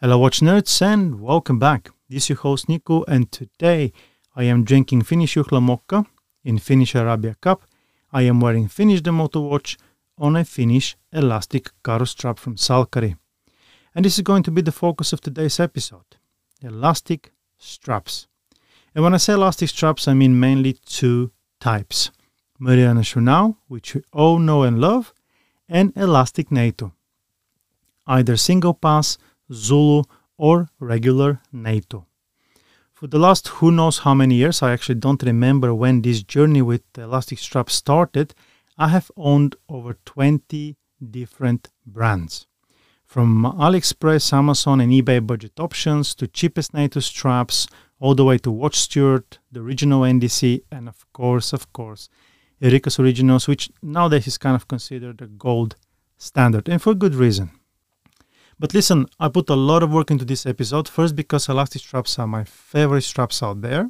Hello, watch nerds, and welcome back. This is your host Nico, and today I am drinking Finnish Juhla Mokka in Finnish Arabia Cup. I am wearing Finnish the Moto watch on a Finnish elastic Karu strap from Salkari. And this is going to be the focus of today's episode elastic straps. And when I say elastic straps, I mean mainly two types Mariana which we all know and love, and Elastic NATO. Either single pass Zulu, or regular NATO. For the last who knows how many years, I actually don't remember when this journey with elastic strap started, I have owned over 20 different brands. From AliExpress, Amazon, and eBay budget options to cheapest NATO straps, all the way to Watch Steward, the original NDC, and of course, of course, Erika's Originals, which nowadays is kind of considered a gold standard, and for good reason. But listen, I put a lot of work into this episode. First, because elastic straps are my favorite straps out there.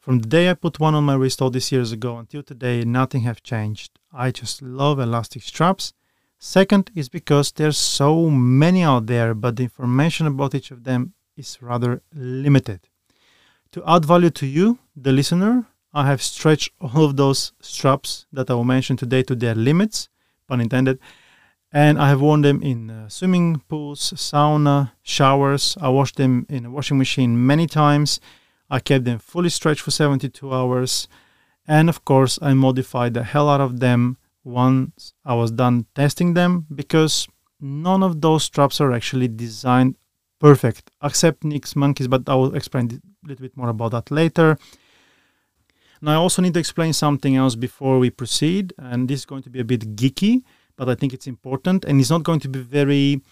From the day I put one on my wrist all these years ago until today, nothing have changed. I just love elastic straps. Second is because there's so many out there, but the information about each of them is rather limited. To add value to you, the listener, I have stretched all of those straps that I will mention today to their limits, pun intended, and I have worn them in uh, swimming pools, sauna, showers. I washed them in a washing machine many times. I kept them fully stretched for 72 hours. And of course, I modified the hell out of them once I was done testing them because none of those straps are actually designed perfect, except Nick Mankey's, but I will explain a little bit more about that later. Now, I also need to explain something else before we proceed, and this is going to be a bit geeky but I think it's important and it's not going to be very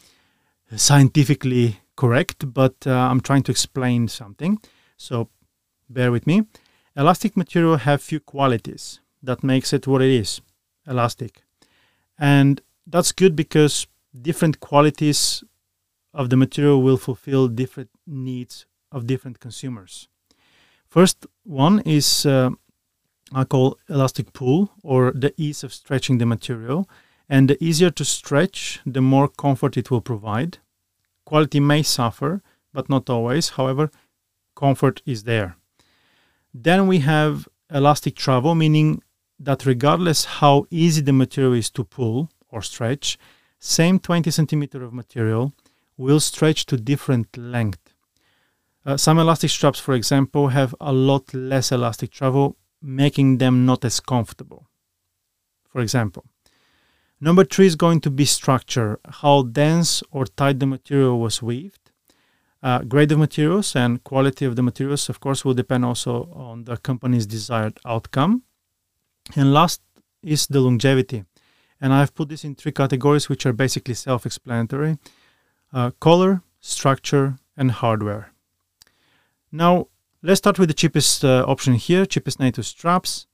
scientifically correct, but uh, I'm trying to explain something. So bear with me. Elastic material have few qualities that makes it what it is, elastic. And that's good because different qualities of the material will fulfill different needs of different consumers. First one is uh, I call elastic pull or the ease of stretching the material. And the easier to stretch, the more comfort it will provide. Quality may suffer, but not always. However, comfort is there. Then we have elastic travel, meaning that regardless how easy the material is to pull or stretch, same 20 centimeter of material will stretch to different length. Uh, some elastic straps, for example, have a lot less elastic travel, making them not as comfortable. For example, Number three is going to be structure, how dense or tight the material was weaved. Uh, grade of materials and quality of the materials, of course, will depend also on the company's desired outcome. And last is the longevity. And I've put this in three categories, which are basically self explanatory uh, color, structure, and hardware. Now, let's start with the cheapest uh, option here cheapest NATO straps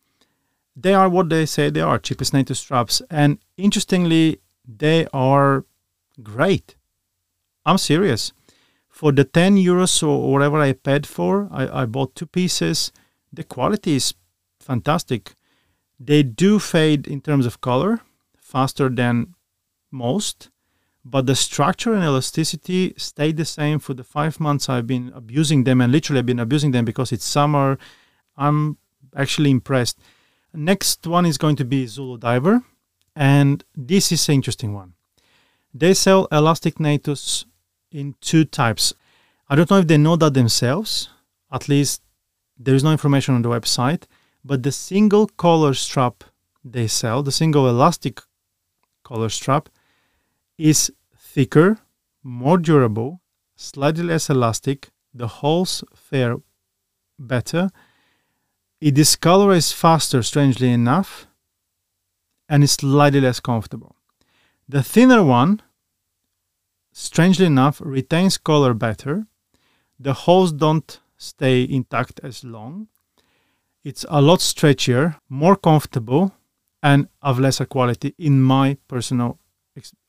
they are what they say they are cheapest NATO straps. And interestingly, they are great. I'm serious. For the 10 euros or whatever I paid for, I, I bought two pieces. The quality is fantastic. They do fade in terms of color faster than most, but the structure and elasticity stayed the same for the five months I've been abusing them, and literally I've been abusing them because it's summer. I'm actually impressed. Next one is going to be Zulu Diver, and this is an interesting one. They sell elastic natos in two types. I don't know if they know that themselves. At least there is no information on the website. But the single collar strap they sell, the single elastic collar strap, is thicker, more durable, slightly less elastic. The holes fare better, it discolors faster, strangely enough, and is slightly less comfortable. The thinner one, strangely enough, retains color better. The holes don't stay intact as long. It's a lot stretchier, more comfortable, and of lesser quality, in my personal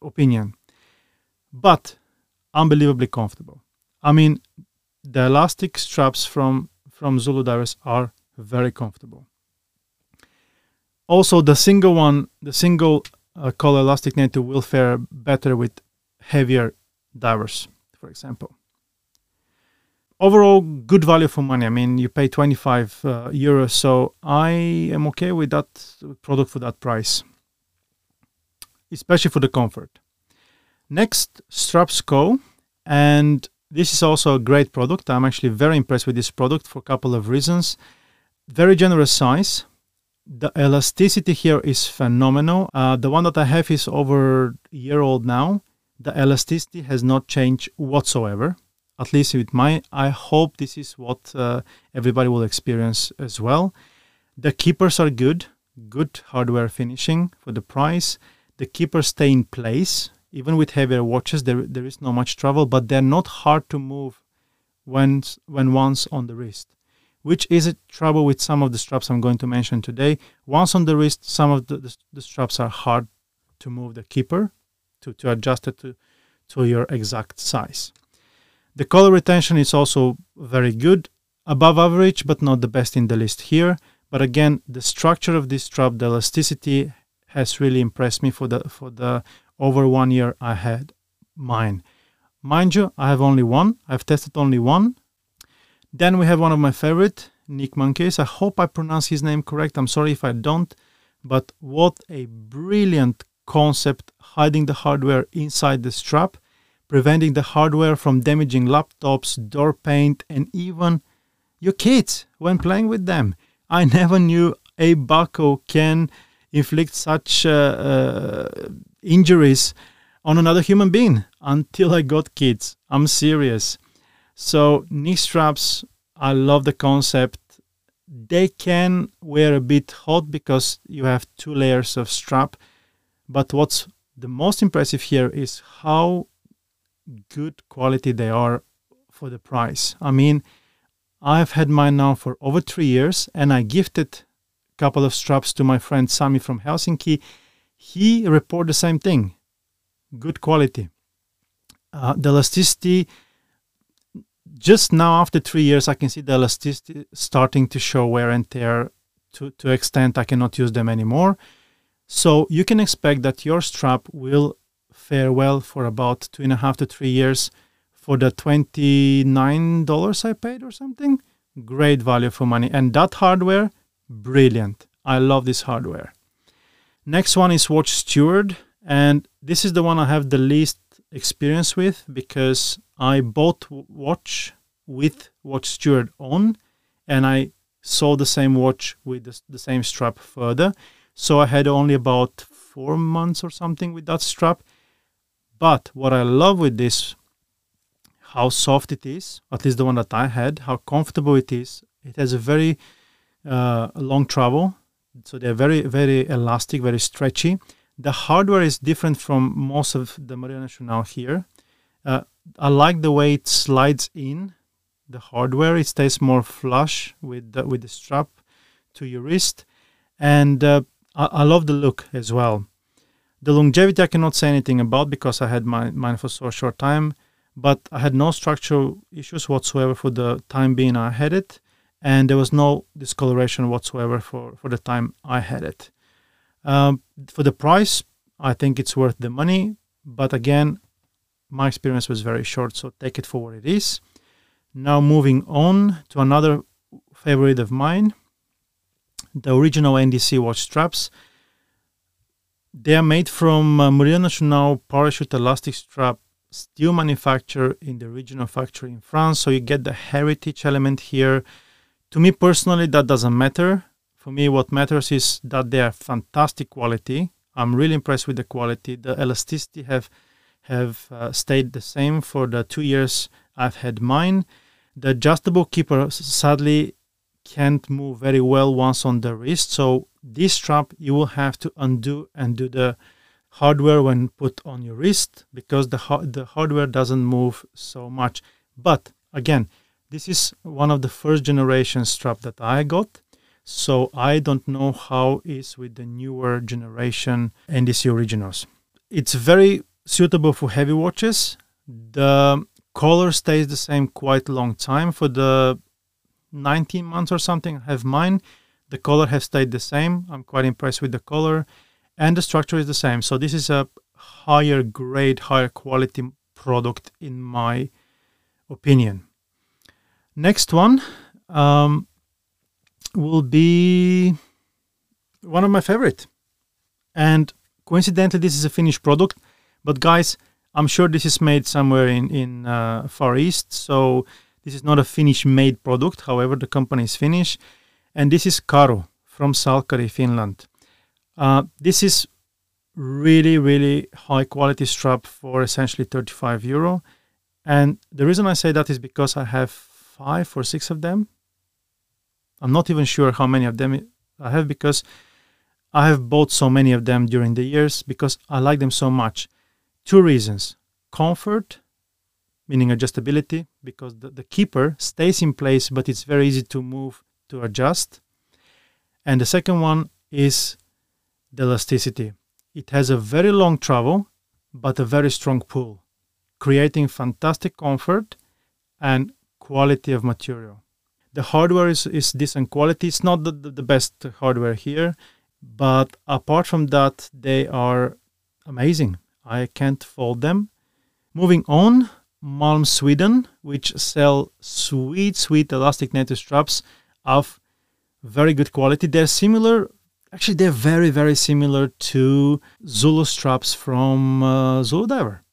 opinion. But unbelievably comfortable. I mean, the elastic straps from from Zulu Divers are very comfortable. Also, the single one, the single uh, color elastic NATO will fare better with heavier divers. for example. Overall, good value for money. I mean, you pay 25 uh, euros, so I am okay with that product for that price, especially for the comfort. Next, Straps Co. And this is also a great product. I'm actually very impressed with this product for a couple of reasons. Very generous size. The elasticity here is phenomenal. Uh, the one that I have is over a year old now. The elasticity has not changed whatsoever. At least with my, I hope this is what uh, everybody will experience as well. The keepers are good, good hardware finishing for the price. The keepers stay in place even with heavier watches, there there is not much trouble, but they're not hard to move when when once on the wrist, which is a trouble with some of the straps I'm going to mention today. Once on the wrist, some of the, the, the straps are hard to move the keeper to, to adjust it to, to your exact size. The color retention is also very good, above average, but not the best in the list here. But again, the structure of this strap, the elasticity has really impressed me for the for the over one year I had mine. Mind you, I have only one. I've tested only one. Then we have one of my favorite, Nick Mankey's. I hope I pronounce his name correct. I'm sorry if I don't. But what a brilliant concept hiding the hardware inside the strap, preventing the hardware from damaging laptops, door paint, and even your kids when playing with them. I never knew a buckle can inflict such uh, uh, injuries on another human being until I got kids. I'm serious. So knee straps, I love the concept. They can wear a bit hot because you have two layers of strap. But what's the most impressive here is how good quality they are for the price. I mean, I've had mine now for over three years and I gifted a couple of straps to my friend Sami from Helsinki he reported the same thing good quality uh, the elasticity just now after three years i can see the elasticity starting to show wear and tear to, to extent. I cannot use them anymore. So you can expect that your strap will fare well for about two and a half to three years. For the $29 i paid or something great value for money. And that hardware brilliant. I love this hardware. Next one is Watch Steward, and this is the one I have the least experience with because I bought watch with Watch Steward on, and I saw the same watch with the, the same strap further. So I had only about four months or something with that strap. But what I love with this, how soft it is, at least the one that I had, how comfortable it is. It has a very uh, long travel so they're very very elastic very stretchy the hardware is different from most of the Marina now here. Uh, i like the way it slides in. The hardware it stays more flush with the, with the strap to your wrist. And uh, I, I, love the look as well. The longevity i cannot say anything about because i had my, mine for so short time but i had no structural issues whatsoever for the time being i had it and there was no discoloration whatsoever for, for the time I had it. Um, for the price, I think it's worth the money, but again, my experience was very short, so take it for what it is. Now, moving on to another favorite of mine the original NDC watch straps. They are made from uh, Marine Nationale parachute elastic strap steel manufacture in the original factory in France. So you get the heritage element here to me personally, that doesn't matter. For me, what matters is that they are fantastic quality. I'm really impressed with the quality. The elasticity have have uh, stayed the same for the two years I've had mine. The adjustable keeper sadly can't move very well once on the wrist. So this strap you will have to undo and do the hardware when put on your wrist because the the hardware doesn't move so much. But again, this is one of the first generation strap that I got. So I don't know how is with the newer generation NDC originals. It's very suitable for heavy watches. The color stays the same quite a long time. For the 19 months or something I have mine, the color has stayed the same. I'm quite impressed with the color and the structure is the same. So this is a higher grade, higher quality product in my opinion. Next one um, will be one of my favorite, and coincidentally, this is a Finnish product. But guys, I'm sure this is made somewhere in in uh, Far East, so this is not a Finnish-made product. However, the company is Finnish, and this is Karu from Salkari, Finland. Uh, this is really, really high quality strap for essentially 35 euro. And the reason I say that is because I have five or six of them. I'm not even sure how many of them I have because I have bought so many of them during the years because I like them so much. Two reasons comfort, meaning adjustability, because the, the keeper stays in place, but it's very easy to move to adjust. And the second one is the elasticity. It has a very long travel, but a very strong pull, creating fantastic comfort and quality of material. The hardware is, is decent quality. It's not the, the, best hardware here, but apart from that, they are amazing. I can't fault them. Moving on, Malm Sweden, which sell sweet, sweet elastic NATO straps of very good quality. They're similar, actually, they're very, very similar to Zulu straps from uh, Zulu Diver,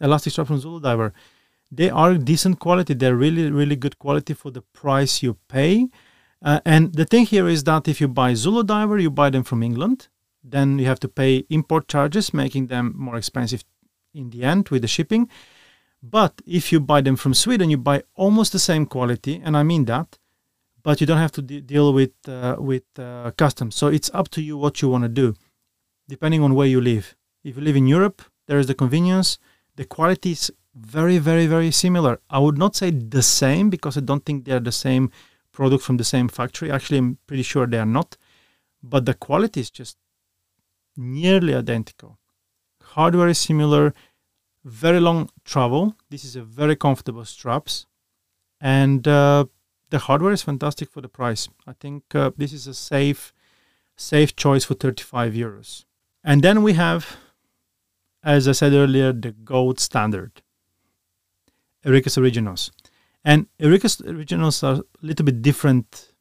elastic straps from Zulu Diver. They are decent quality. They're really, really good quality for the price you pay. Uh, and the thing here is that if you buy Zulu Diver, you buy them from England, then you have to pay import charges, making them more expensive in the end with the shipping. But if you buy them from Sweden, you buy almost the same quality, and I mean that. But you don't have to de- deal with uh, with uh, customs. So it's up to you what you want to do, depending on where you live. If you live in Europe, there is the convenience. The quality is very, very, very similar. I would not say the same because I don't think they're the same product from the same factory. Actually, I'm pretty sure they are not. But the quality is just nearly identical. Hardware is similar. Very long travel. This is a very comfortable straps, and uh, the hardware is fantastic for the price. I think uh, this is a safe, safe choice for 35 euros. And then we have, as I said earlier, the gold standard. Erika's Originals. And Erika's Originals are a little bit different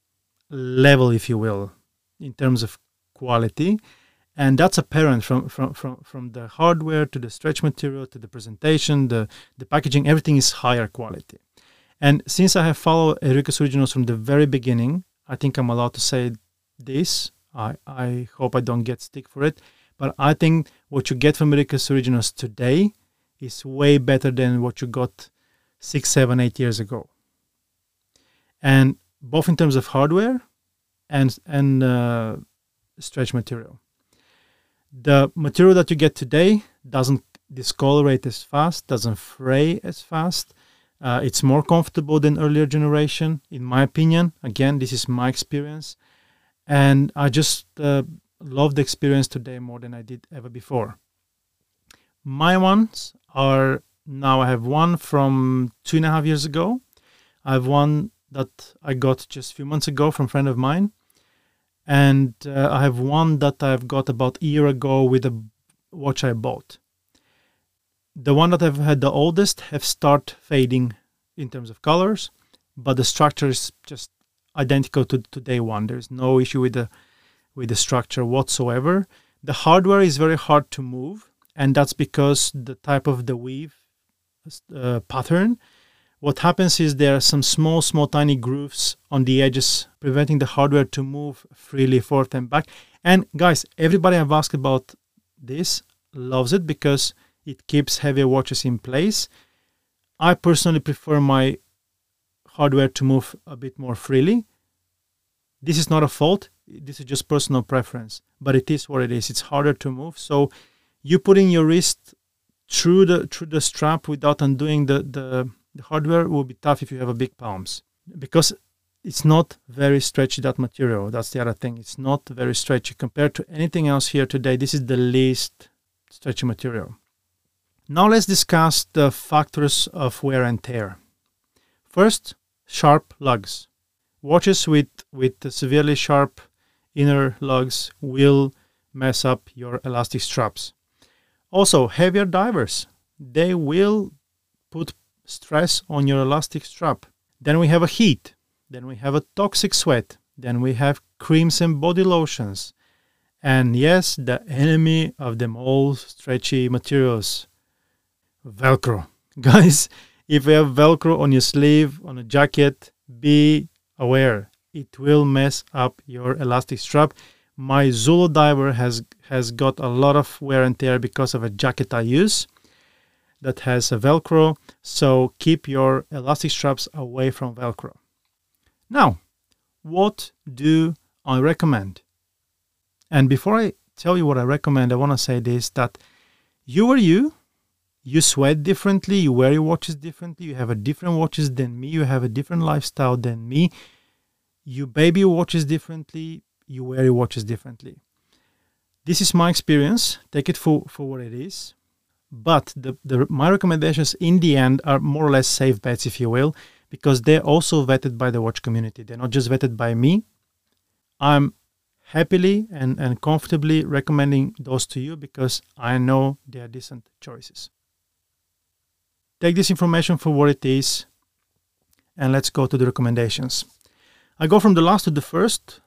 level, if you will, in terms of quality. And that's apparent from, from, from, from the hardware to the stretch material to the presentation, the, the packaging, everything is higher quality. And since I have followed Erika's Originals from the very beginning, I think I'm allowed to say this. I, I hope I don't get stick for it. But I think what you get from Erika's Originals today is way better than what you got six, seven, eight years ago. And both in terms of hardware and and uh, stretch material. The material that you get today doesn't discolorate as fast, doesn't fray as fast. Uh, it's more comfortable than earlier generation, in my opinion. Again, this is my experience, and I just uh, love the experience today more than I did ever before. My ones are now I have one from two and a half years ago. I have one that I got just a few months ago from a friend of mine. And uh, I have one that I've got about a year ago with a watch I bought. The one that I've had the oldest have start fading in terms of colors, but the structure is just identical to, to day one. There's no issue with the with the structure whatsoever. The hardware is very hard to move, and that's because the type of the weave uh, pattern, what happens is there are some small, small, tiny grooves on the edges, preventing the hardware to move freely forth and back. And guys, everybody I've asked about this loves it because it keeps heavier watches in place. I personally prefer my hardware to move a bit more freely. This is not a fault. This is just personal preference, but it is what it is. It's harder to move. So you putting your wrist through the through the strap without undoing the, the, the hardware will be tough if you have a big palms. Because it's not very stretchy that material. That's the other thing. It's not very stretchy compared to anything else here today. This is the least stretchy material. Now let's discuss the factors of wear and tear. First sharp lugs. Watches with with severely sharp inner lugs will mess up your elastic straps also, heavier divers. they will put stress on your elastic strap. Then we have a heat. Then we have a toxic sweat. Then we have creams and body lotions. And yes, the enemy of them all stretchy materials Velcro. Guys, if you have Velcro on your sleeve, on a jacket, be aware. It will mess up your elastic strap. My Zulu diver has has got a lot of wear and tear because of a jacket I use that has a Velcro. So keep your elastic straps away from Velcro. Now, what do I recommend? And before I tell you what I recommend, I want to say this that you are you, you sweat differently, you wear your watches differently, you have a different watches than me, you have a different lifestyle than me, you baby watches differently, you wear your watches differently. This is my experience. Take it for, for what it is. But the, the my recommendations in the end are more or less safe bets, if you will, because they're also vetted by the watch community. They're not just vetted by me. I'm happily and, and comfortably recommending those to you because I know they are decent choices. Take this information for what it is and let's go to the recommendations. I go from the last to the first,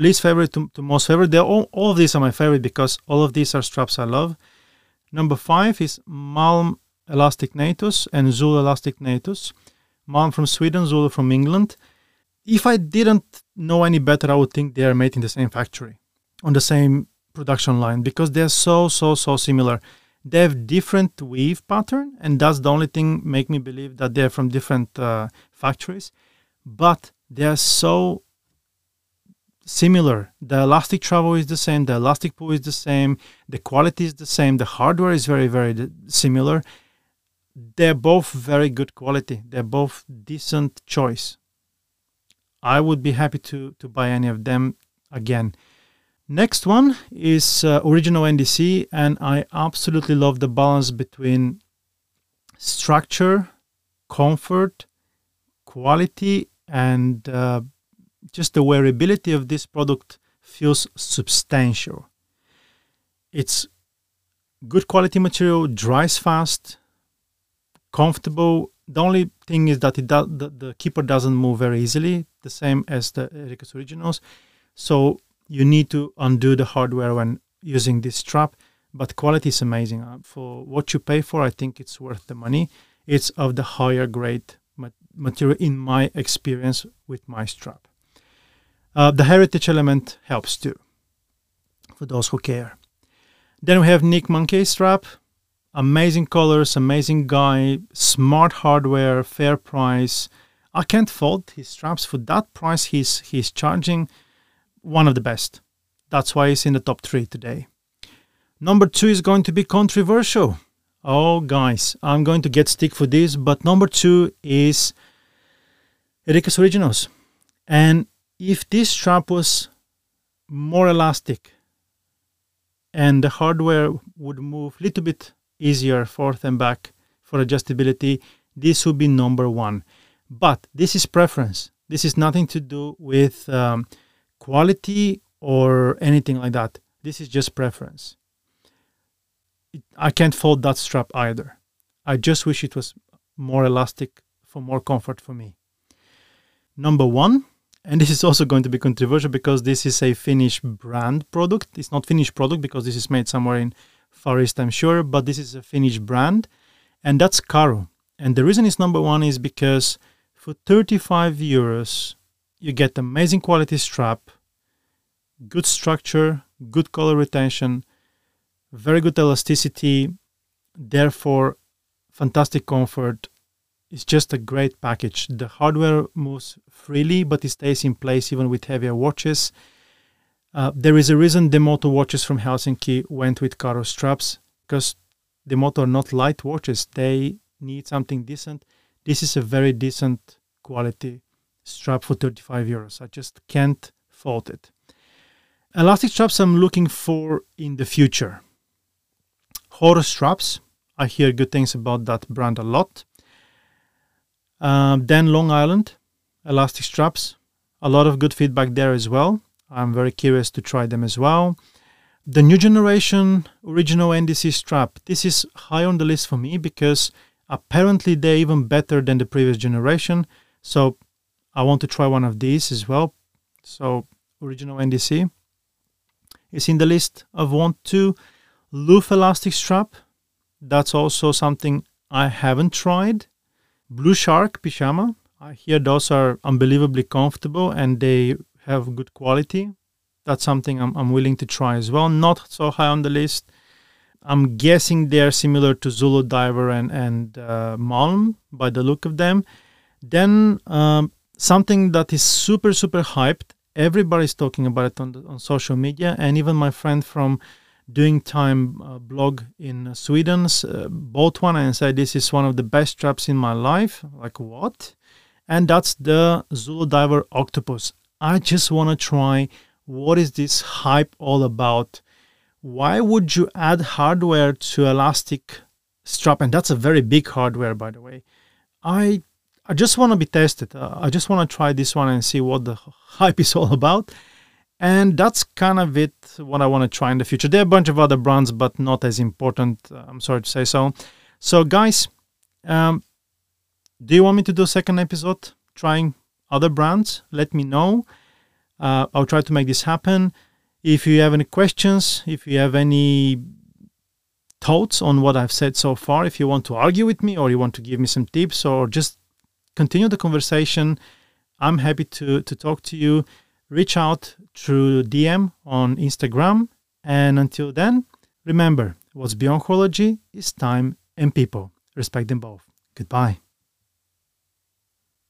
least favorite to, to most favorite. They're all, all of these are my favorite because all of these are straps I love. Number five is Malm Elastic NATOs and Zulu Elastic NATOs. Malm from Sweden, Zulu from England. If I didn't know any better, I would think they are made in the same factory, on the same production line, because they're so, so, so similar. They have different weave pattern, and that's the only thing make me believe that they're from different uh, factories. But they are so similar. The elastic travel is the same, the elastic pull is the same, the quality is the same, the hardware is very, very similar. They're both very good quality. They're both decent choice. I would be happy to to buy any of them again. Next one is uh, original NDC, and I absolutely love the balance between structure, comfort, quality, and uh, just the wearability of this product feels substantial. It's good quality material, dries fast, comfortable. The only thing is that it the, the keeper doesn't move very easily, the same as the Erika's Originals. So you need to undo the hardware when using this strap. But quality is amazing. Uh, for what you pay for, I think it's worth the money. It's of the higher grade material in my experience with my strap. Uh, the heritage element helps too, for those who care. Then we have Nick Mankey strap. Amazing colors, amazing guy, smart hardware, fair price. I can't fault his straps for that price he's he's charging. One of the best. That's why he's in the top three today. Number two is going to be controversial. Oh, guys, I'm going to get stick for this, but number two is Erika's Originals. And if this strap was more elastic and the hardware would move a little bit easier forth and back for adjustability, this would be number one. But this is preference. This is nothing to do with um, quality or anything like that. This is just preference. I can't fold that strap either. I just wish it was more elastic for more comfort for me. Number one, and this is also going to be controversial because this is a Finnish brand product. It's not Finnish product because this is made somewhere in Far East, I'm sure, but this is a Finnish brand, and that's Karu. And the reason it's number one is because for 35 euros, you get amazing quality strap, good structure, good color retention, very good elasticity, therefore fantastic comfort, it's just a great package. The hardware moves freely, but it stays in place even with heavier watches. Uh, there is a reason the Moto watches from Helsinki went with Karu straps because the Moto are not light watches. They need something decent. This is a very decent quality strap for 35 euros. I just can't fault it. Elastic straps I'm looking for in the future. Horus straps. I hear good things about that brand a lot. Um, then Long Island, elastic straps. A lot of good feedback there as well. I'm very curious to try them as well. the new generation original NDC strap. This is high on the list for me because apparently they're even better than the previous generation. So I want to try one of these as well. So original NDC is in the list of want to. Loof elastic strap. That's also something I haven't tried. Blue Shark pyjama. I hear those are unbelievably comfortable and they have good quality. That's something I'm, I'm willing to try as well. Not so high on the list. I'm guessing they're similar to Zulu Diver and, and uh, Malm by the look of them. Then um, something that is super, super hyped. Everybody's talking about it on, the, on social media. And even my friend from Doing Time uh, blog in Sweden uh, bought one and said, This is one of the best traps in my life. Like, what? And that's the Zulu Diver Octopus. I just want to try what is this hype all about? Why would you add hardware to elastic strap? And that's a very big hardware, by the way. I I just want to be tested. Uh, I just want to try this one and see what the hype is all about. And that's kind of it, what I want to try in the future. There are a bunch of other brands, but not as important. Uh, I'm sorry to say so. So, guys, um, do you want me to do a second episode trying other brands? Let me know. Uh, I'll try to make this happen. If you have any questions, if you have any thoughts on what I've said so far, if you want to argue with me or you want to give me some tips or just continue the conversation, I'm happy to, to talk to you. Reach out through DM on Instagram. And until then, remember what's beyond horology is time and people. Respect them both. Goodbye.